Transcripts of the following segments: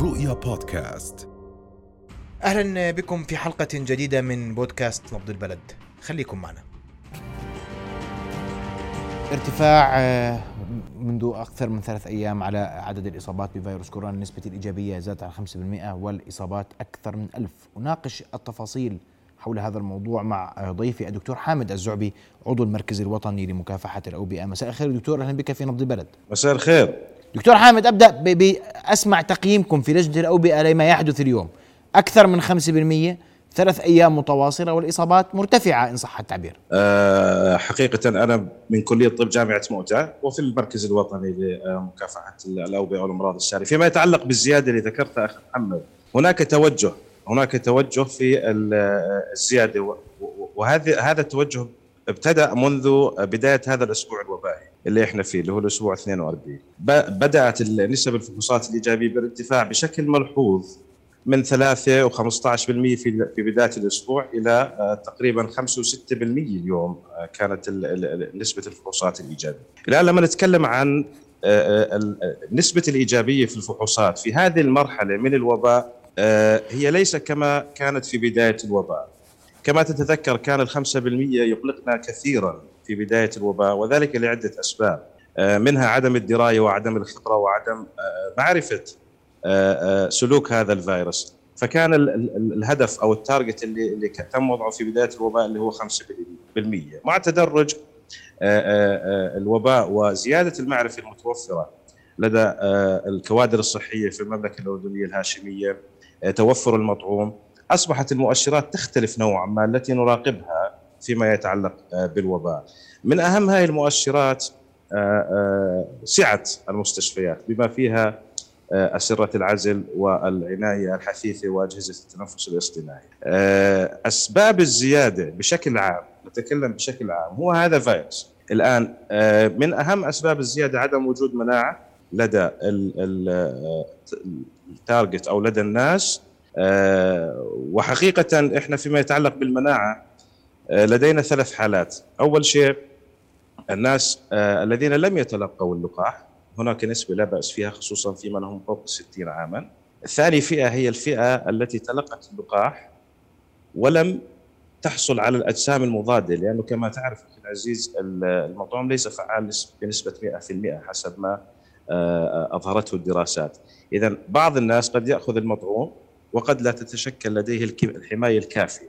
رؤيا بودكاست. أهلا بكم في حلقة جديدة من بودكاست نبض البلد. خليكم معنا. ارتفاع آه، منذ أكثر من ثلاث أيام على عدد الإصابات بفيروس كورونا نسبة الإيجابية زادت عن 5% والإصابات أكثر من ألف. أناقش التفاصيل حول هذا الموضوع مع ضيفي الدكتور حامد الزعبي عضو المركز الوطني لمكافحة الأوبئة. مساء الخير دكتور أهلا بك في نبض البلد. مساء الخير. دكتور حامد أبدأ ب- بأسمع تقييمكم في لجنة الأوبئة لما يحدث اليوم. أكثر من 5% ثلاث أيام متواصلة والإصابات مرتفعة إن صح التعبير. أه حقيقة أنا من كلية طب جامعة مؤتة وفي المركز الوطني لمكافحة الأوبئة والأمراض السارية فيما يتعلق بالزيادة اللي ذكرتها أخي محمد هناك توجه هناك توجه في ال- الزيادة و- و- وهذا هذا التوجه ابتدأ منذ بداية هذا الأسبوع الوبائي. اللي إحنا فيه اللي هو الأسبوع 42 ب- بدأت نسب الفحوصات الإيجابية بالارتفاع بشكل ملحوظ من 3 و15% في في بداية الأسبوع إلى آه، تقريبا 5 و6% اليوم آه، كانت نسبة الفحوصات الإيجابية. الآن لما نتكلم عن آه، نسبه الإيجابية في الفحوصات في هذه المرحلة من الوباء هي ليس كما كانت في بداية الوباء. كما تتذكر كان ال 5% يقلقنا كثيرا في بداية الوباء وذلك لعدة أسباب. آه، منها عدم الدراية وعدم الخبره وعدم آه، معرفة آه، سلوك هذا الفيروس. فكان ال- ال- الهدف أو التارجت اللي اللي تم وضعه في بداية الوباء اللي هو 5% مع تدرج الوباء وزيادة المعرفة المتوفرة لدى الكوادر الصحية في المملكة الأردنية الهاشمية توفر المطعوم. أصبحت المؤشرات تختلف نوعا ما التي نراقبها فيما يتعلق آه، بالوباء. من أهم هذه المؤشرات آه، آه، سعة المستشفيات بما فيها أسرة العزل والعناية الحثيثة وأجهزة التنفس الاصطناعي. أسباب الزيادة بشكل عام نتكلم بشكل عام هو هذا فيروس. الآن من أهم أسباب الزيادة عدم وجود مناعة لدى ال- ال- التارجت أو لدى الناس. وحقيقة إحنا فيما يتعلق بالمناعة لدينا ثلاث حالات. أول شيء الناس آه، الذين لم يتلقوا اللقاح هناك نسبة لا بأس فيها خصوصا في من هم فوق 60 عاما. ثاني فئة هي الفئة التي تلقت اللقاح ولم تحصل على الأجسام المضادة لأنه كما تعرف أخي العزيز المطعوم ليس فعال نس- بنسبة 100% حسب ما آه، أظهرته الدراسات. إذا بعض الناس قد يأخذ المطعوم وقد لا تتشكل لديه الحماية الكافية.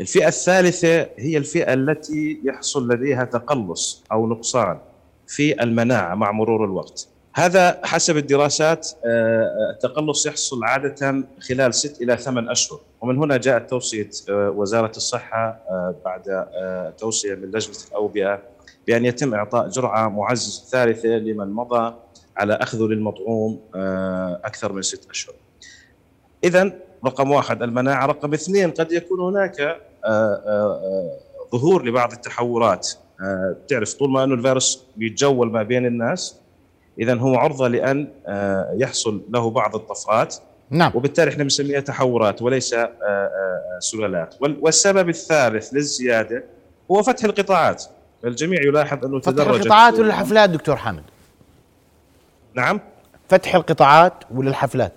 الفئة الثالثة هي الفئة التي يحصل لديها تقلص أو نقصان في المناعة مع مرور الوقت. هذا حسب الدراسات آه، التقلص يحصل عادة خلال ست إلى ثمان أشهر. ومن هنا جاءت توصية آه، وزارة الصحة آه، بعد آه، توصية من لجنة الأوبئة بأن يتم إعطاء جرعة معززة ثالثة لمن مضى على أخذه للمطعوم آه، أكثر من ست أشهر. إذا رقم واحد المناعة. رقم اثنين قد يكون هناك آه، آه، آه، ظهور لبعض التحورات. تعرف طول ما أنه الفيروس بيتجول ما بين الناس اذا هو عرضة لأن يحصل له بعض الطفرات. نعم. وبالتالي إحنا بنسميها تحورات وليس سلالات. وال- والسبب الثالث للزيادة هو فتح القطاعات. الجميع يلاحظ أنه فتح تدرجت القطاعات ولا الحفلات دكتور حامد. نعم. فتح القطاعات ولا الحفلات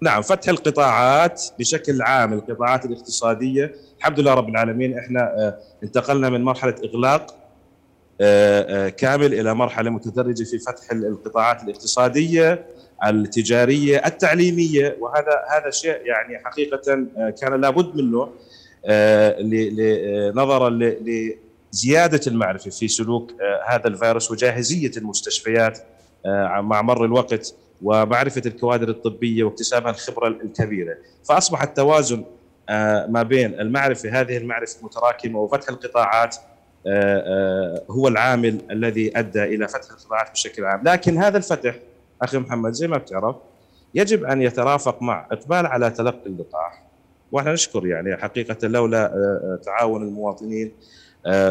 نعم فتح القطاعات بشكل عام القطاعات الاقتصادية. الحمد لله رب العالمين إحنا آه، انتقلنا من مرحلة إغلاق آه، آه، كامل إلى مرحلة متدرجة في فتح ال- القطاعات الاقتصادية التجارية التعليمية. وهذا هذا شيء يعني حقيقة كان لابد منه نظرا لزيادة المعرفة في سلوك هذا الفيروس وجاهزية المستشفيات مع مر الوقت. ومعرفة الكوادر الطبية واكتسابها الخبرة الكبيرة. فأصبح التوازن آه، ما بين المعرفة هذه المعرفة المتراكمه وفتح القطاعات آه، آه، هو العامل الذي أدى إلى فتح القطاعات بشكل عام، لكن هذا الفتح أخي محمد زي ما بتعرف يجب أن يترافق مع إقبال على تلقي اللقاح وأحنا نشكر يعني حقيقة لولا تعاون المواطنين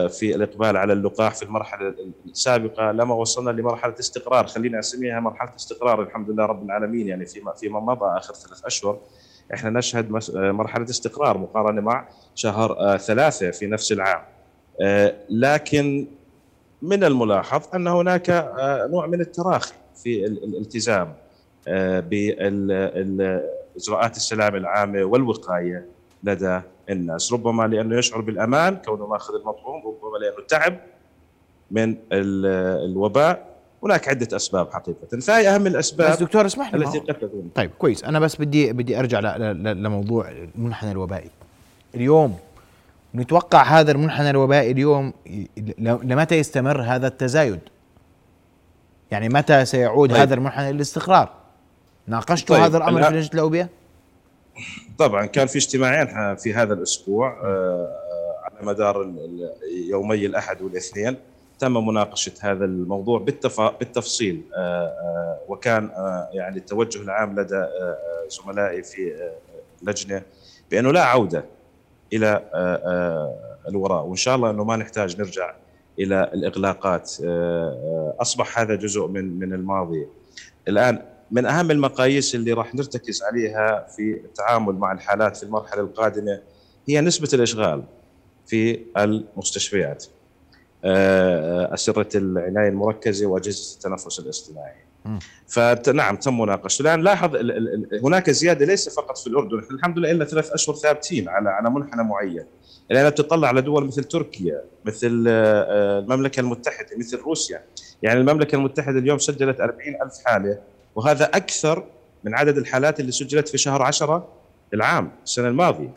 في الإقبال على اللقاح في المرحلة السابقة لما وصلنا لمرحلة استقرار خلينا أسميها مرحلة استقرار الحمد لله رب العالمين يعني فيما فيما مضى آخر ثلاث أشهر إحنا نشهد آه، مرحلة استقرار مقارنة مع شهر آه، ثلاثة في نفس العام. آه، لكن من الملاحظ أن هناك آه، نوع من التراخي في ال- الالتزام باجراءات السلامه العامة والوقاية. لدى الناس. ربما لأنه يشعر بالأمان كونه ماخذ المطعوم ربما لأنه تعب من الوباء. هناك عدة أسباب حقيقة. فهي أهم الأسباب بس دكتور اسمح لي التي تكون. طيب كويس. أنا بس بدي بدي أرجع لموضوع المنحنى الوبائي. اليوم نتوقع هذا المنحنى الوبائي اليوم لمتى يستمر هذا التزايد؟ يعني متى سيعود طيب. هذا المنحنى للاستقرار؟ ناقشتوا طيب. هذا الأمر في لجنة الأوبئة؟ طبعا كان في اجتماعين في هذا الأسبوع آه، على مدار يومي الأحد والاثنين تم مناقشة هذا الموضوع بالتفصيل آه، آه، وكان يعني التوجه العام لدى زملائي في اللجنه بأنه لا عودة إلى الوراء وإن شاء الله أنه ما نحتاج نرجع إلى الإغلاقات أصبح هذا جزء من من الماضي. الآن من أهم المقاييس اللي راح نرتكز عليها في التعامل مع الحالات في المرحلة القادمة هي نسبة الإشغال في المستشفيات آه، أسرة العناية المركزة وأجهزة التنفس الاصطناعي. فنعم تم مناقشته الآن لاحظ هناك زيادة ليس فقط في الأردن الحمد لله إلا ثلاث أشهر ثابتين على على منحنى معين. الآن بتطلع على دول مثل تركيا مثل آه، المملكة المتحدة مثل روسيا. يعني المملكة المتحدة اليوم سجلت 40 ألف حالة وهذا أكثر من عدد الحالات اللي سجلت في شهر عشرة العام السنة الماضية.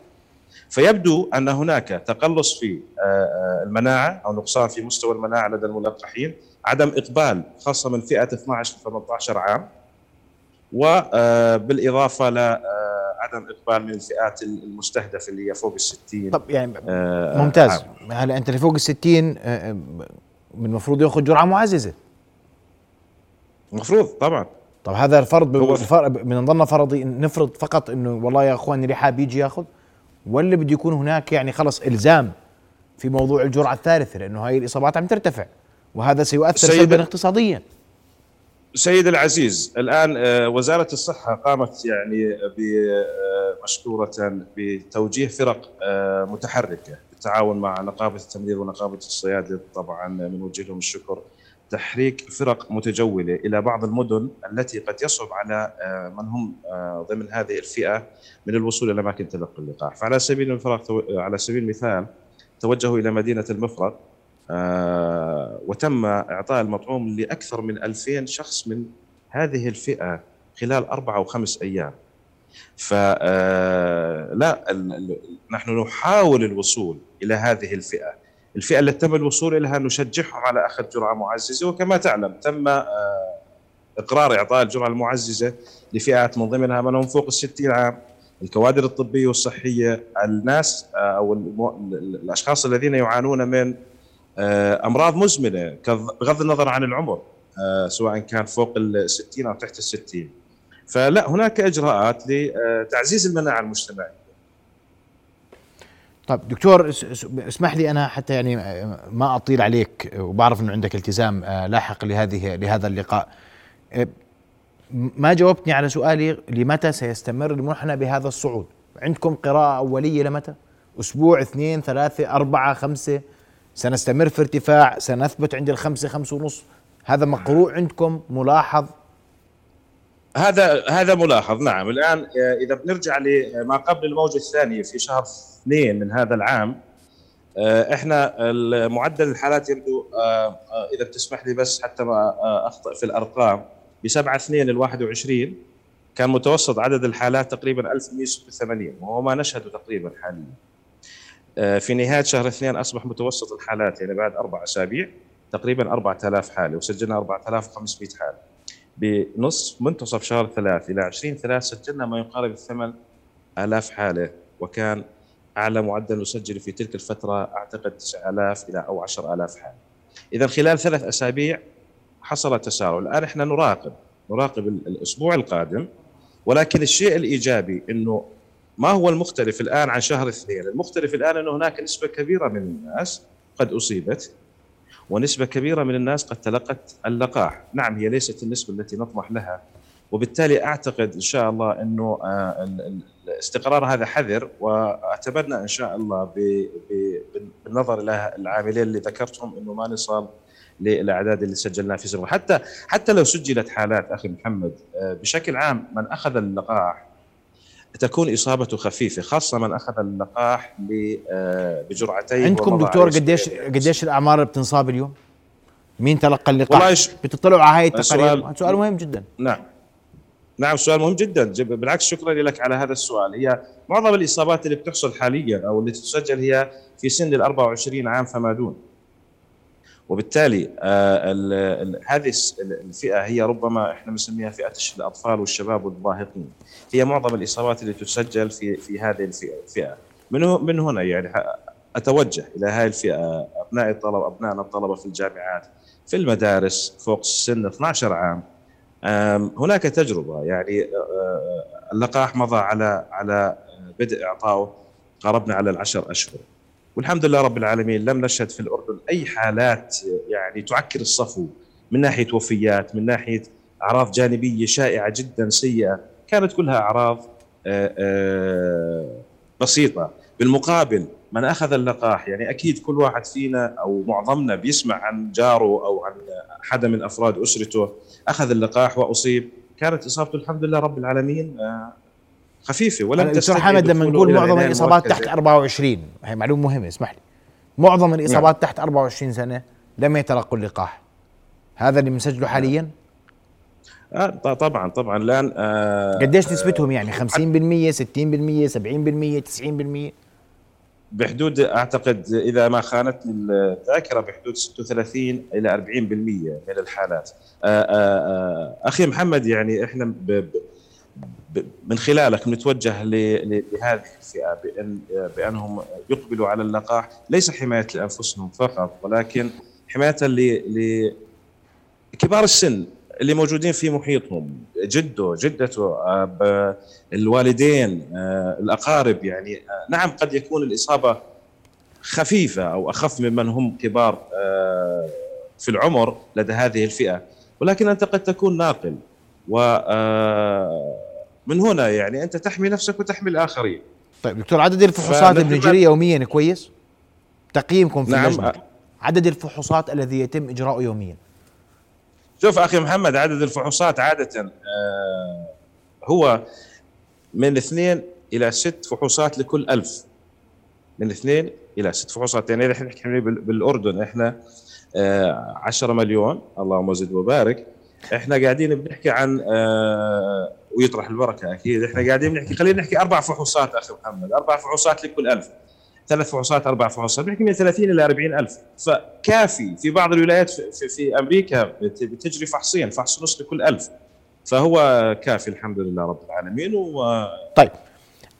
فيبدو أن هناك تقلص في آه، آه، المناعة أو نقصان في مستوى المناعة لدى الملقحين عدم إقبال خاصة من فئة 12 ل 18 عام وبالإضافة لعدم إقبال من الفئات المستهدفة اللي هي فوق ال 60 طب يعني آه، ممتاز. هلا أنت اللي فوق ال 60 من المفروض ياخذ جرعة معززة؟ المفروض طبعا. طب هذا الفرض بنضلنا فرضي نفرض فقط إنه والله يا أخواني اللي حاب يجي ياخذ ولا بده يكون هناك يعني خلص إلزام في موضوع الجرعة الثالثة لأنه هاي الإصابات عم ترتفع وهذا سيؤثر سلبا اقتصاديا. سيد العزيز الآن آه، وزارة الصحة قامت يعني مشكوره بتوجيه فرق آه، متحركة بالتعاون مع نقابة التمريض ونقابة الصيادلة طبعا بنوجه لهم الشكر. تحريك فرق متجولة إلى بعض المدن التي قد يصعب على آه، من هم آه، ضمن هذه الفئة من الوصول إلى اماكن تلقي اللقاح، فعلى سبيل المثال على سبيل المثال توجهوا إلى مدينة المفرق آه، وتم إعطاء المطعوم لأكثر من 2000 شخص من هذه الفئة خلال أربع أو خمس أيام. فلا نحن نحاول الوصول إلى هذه الفئة الفئة التي تم الوصول إليها نشجعهم على أخذ جرعة معززة وكما تعلم تم آه، إقرار إعطاء الجرعة المعززة لفئات من ضمنها من هم فوق ال 60 عام الكوادر الطبية والصحية الناس آه، أو الأشخاص الذين يعانون من آه، أمراض مزمنة بغض النظر عن العمر سواء كان فوق ال 60 أو تحت ال 60 فلا هناك إجراءات لتعزيز المناعة المجتمعية. طيب دكتور اسمح لي أنا حتى يعني ما أطيل عليك وبعرف إنه عندك التزام آه، لاحق لهذه لهذا اللقاء. آه، ما جاوبتني على سؤالي لمتى سيستمر المنحنى بهذا الصعود؟ عندكم قراءة أولية لمتى؟ أسبوع اثنين ثلاثة أربعة خمسة؟ سنستمر في ارتفاع سنثبت عند الخمسة خمسة ونص؟ هذا مقروء عندكم؟ ملاحظ؟ هذا هذا ملاحظ نعم. الآن آه، إذا بنرجع لما قبل الموجة الثانية في شهر اثنين من هذا العام. آه، إحنا معدل الحالات يبدو آه، إذا بتسمح لي بس حتى ما أخطأ في الأرقام ب 7 2 ال 21 كان متوسط عدد الحالات تقريبا 1186 وهو ما نشهده تقريبا حاليا. في نهاية شهر اثنين أصبح متوسط الحالات يعني بعد أربع أسابيع تقريبا 4000 حالة وسجلنا 4500 حالة. بنصف منتصف شهر ثلاث إلى 20 ثلاث سجلنا ما يقارب الثمان آلاف حالة وكان أعلى معدل نسجل في تلك الفترة أعتقد 9000 إلى أو 10000 حالة. إذا خلال ثلاث أسابيع حصل تسارع الآن إحنا نراقب نراقب الأسبوع القادم ولكن الشيء الإيجابي أنه ما هو المختلف الآن عن شهر اثنين؟ المختلف الآن أنه هناك نسبة كبيرة من الناس قد أصيبت ونسبة كبيرة من الناس قد تلقت اللقاح. نعم هي ليست النسبة التي نطمح لها. وبالتالي أعتقد إن شاء الله أنه آه، الاستقرار هذا حذر وأتمنى إن شاء الله بالنظر إلى العاملين اللي ذكرتهم أنه ما نصل للأعداد اللي سجلناها في سنة حتى حتى لو سجلت حالات أخي محمد آه، بشكل عام من أخذ اللقاح تكون إصابته خفيفة خاصة من أخذ اللقاح آه، بجرعتين عندكم دكتور قديش قديش الأعمار اللي بتنصاب اليوم؟ مين تلقى اللقاح؟ والله بتطلعوا على هاي التقارير؟ سؤال مهم جدا. نعم. نعم سؤال مهم جدا. بالعكس شكرا لك على هذا السؤال. هي معظم الإصابات اللي بتحصل حاليا أو اللي تسجل هي في سن ال 24 عام فما دون. وبالتالي آه هذه الفئة هي ربما إحنا بنسميها فئة الأطفال والشباب والمراهقين هي معظم الإصابات اللي تسجل في في هذه الفئة من من هنا يعني؟ أتوجه إلى هذه الفئة أبناء الطلبة ابنائنا الطلبة في الجامعات في المدارس فوق سن 12 عام. هناك تجربة يعني اللقاح مضى على على بدء إعطائه قربنا على العشر أشهر. والحمد لله رب العالمين لم نشهد في الأردن أي حالات يعني تعكر الصفو من ناحية وفيات من ناحية أعراض جانبية شائعة جدا سيئة كانت كلها أعراض بسيطة. بالمقابل من أخذ اللقاح يعني أكيد كل واحد فينا أو معظمنا بيسمع عن جاره أو عن حدا من أفراد أسرته أخذ اللقاح وأصيب. كانت إصابته الحمد لله رب العالمين آه، خفيفة ولم دكتور حمد لما نقول معظم الإصابات تحت 24 هي معلومة مهمة اسمح لي. معظم الإصابات نعم. تحت 24 سنة لم يتلقوا اللقاح. هذا اللي مسجله حاليا؟ آه طبعا طبعا الآن آه قديش نسبتهم يعني؟ 50% 60% 70% 90% بحدود أعتقد إذا ما خانتني الذاكره بحدود 36 إلى 40% من الحالات. آه، آه، آه، أخي محمد يعني إحنا ب من خلالك نتوجه لهذه الفئة بأن بأنهم يقبلوا على اللقاح. ليس حماية لأنفسهم فقط ولكن حماية لكبار السن. اللي موجودين في محيطهم جده جدته الوالدين الأقارب يعني نعم قد يكون الإصابة خفيفة أو أخف ممن هم كبار في العمر لدى هذه الفئة ولكن أنت قد تكون ناقل و من هنا يعني أنت تحمي نفسك وتحمي الآخرين. طيب دكتور عدد الفحوصات اللي بنجري يوميا كويس؟ تقييمكم في نعم. عدد الفحوصات الذي يتم إجراؤه يوميا؟ شوف أخي محمد عدد الفحوصات عادة آه هو من اثنين إلى ست فحوصات لكل ألف. من اثنين إلى ست فحوصات. يعني إحنا نحكي بالأردن إحنا آه 10 مليون. اللهم زد وبارك. إحنا قاعدين بنحكي عن آه ويطرح البركة أكيد. إحنا قاعدين بنحكي خلينا نحكي أربع فحوصات أخي محمد. أربع فحوصات لكل ألف. ثلاث فحوصات أربع فحوصات بنحكي من 30 إلى 40 ألف. فكافي في بعض الولايات في, في أمريكا بتجري فحصين فحص نص لكل ألف. فهو كافي الحمد لله رب العالمين و طيب.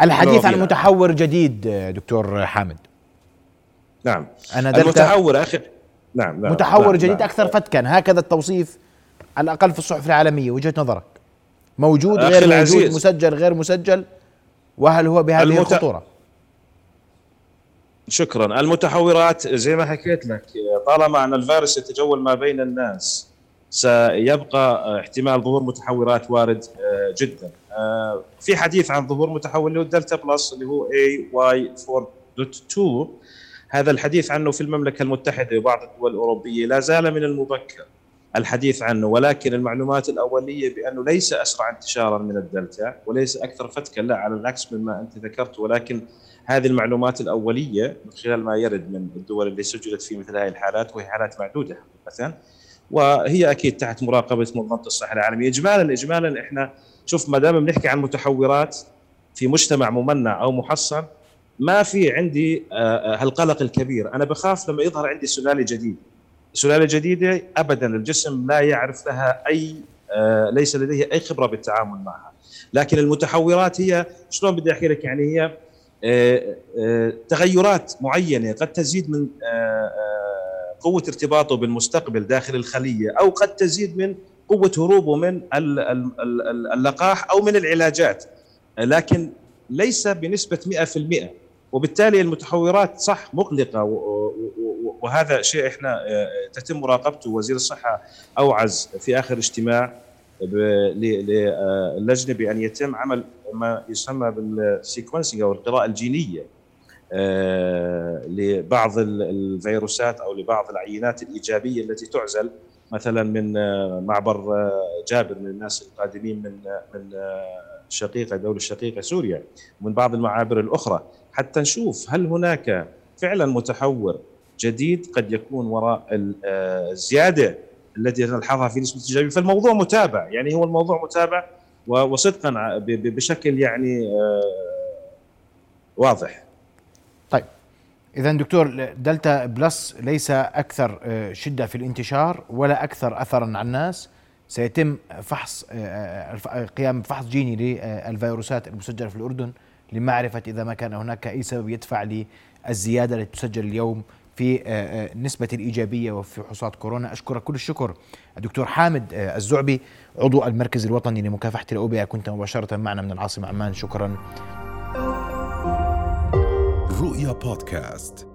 الحديث عن متحور جديد دكتور حامد. نعم. أنا المتحور أخي نعم, نعم. متحور نعم جديد نعم. أكثر فتكا. هكذا التوصيف على الأقل في الصحف العالمية. وجهة نظرك. موجود غير موجود العزيز. مسجل غير مسجل؟ وهل هو بهذه المت... الخطورة؟ شكرا. المتحورات زي ما حكيت لك طالما أن الفيروس يتجول ما بين الناس سيبقى احتمال ظهور متحورات وارد آه، جدا. آه، في حديث عن ظهور متحور اللي هو الدلتا plus اللي هو AY 4.2 هذا الحديث عنه في المملكة المتحدة وبعض الدول الأوروبية لا زال من المبكر الحديث عنه. ولكن المعلومات الأولية بأنه ليس أسرع انتشارا من الدلتا وليس أكثر فتكا لا على العكس مما أنت ذكرت. ولكن هذه المعلومات الأولية من خلال ما يرد من الدول اللي سجلت في مثل هذه الحالات وهي حالات معدودة حقيقة. وهي أكيد تحت مراقبة منظمة الصحة العالمية. اجمالا اجمالا إحنا شوف ما دام بنحكي عن متحورات في مجتمع ممنع أو محصن ما في عندي آه، آه، هالقلق الكبير. أنا بخاف لما يظهر عندي سلاله جديد. سلاله جديدة ابدا الجسم لا يعرف لها أي آه، ليس لديه أي خبرة بالتعامل معها. لكن المتحورات هي شلون بدي أحكي لك يعني هي تغيرات معينة قد تزيد من آه، قوة ارتباطه بالمستقبل داخل الخلية أو قد تزيد من قوة هروبه من اللقاح أو من العلاجات. لكن ليس بنسبة 100% وبالتالي المتحورات صح مقلقة وهذا شيء إحنا تتم مراقبته وزير الصحة أوعز في آخر اجتماع للجنه بأن يتم عمل ما يسمى بالسيكونسنج أو القراءة الجينية آه، لبعض الفيروسات أو لبعض العينات الإيجابية التي تعزل مثلا من آه، معبر آه، جابر من الناس القادمين من من الشقيقه الدولة الشقيقه سوريا ومن بعض المعابر الأخرى. حتى نشوف هل هناك فعلا متحور جديد قد يكون وراء الزيادة التي نلحظها في نسبة الإيجابية. فالموضوع متابع يعني هو الموضوع متابع وصدقا بشكل يعني واضح. طيب. اذا دكتور دلتا plus ليس أكثر آه، شدة في الانتشار ولا أكثر اثرا على الناس. سيتم فحص آه، آه، قيام فحص جيني للفيروسات المسجلة في الأردن لمعرفة إذا ما كان هناك أي سبب يدفع للزيادة التي تسجل اليوم في نسبة الإيجابية وفي كورونا. أشكرك كل الشكر الدكتور حامد الزعبي عضو المركز الوطني لمكافحة الأوبئة. كنت مباشرة معنا من العاصمة عمان. شكرا. رؤيا بودكاست.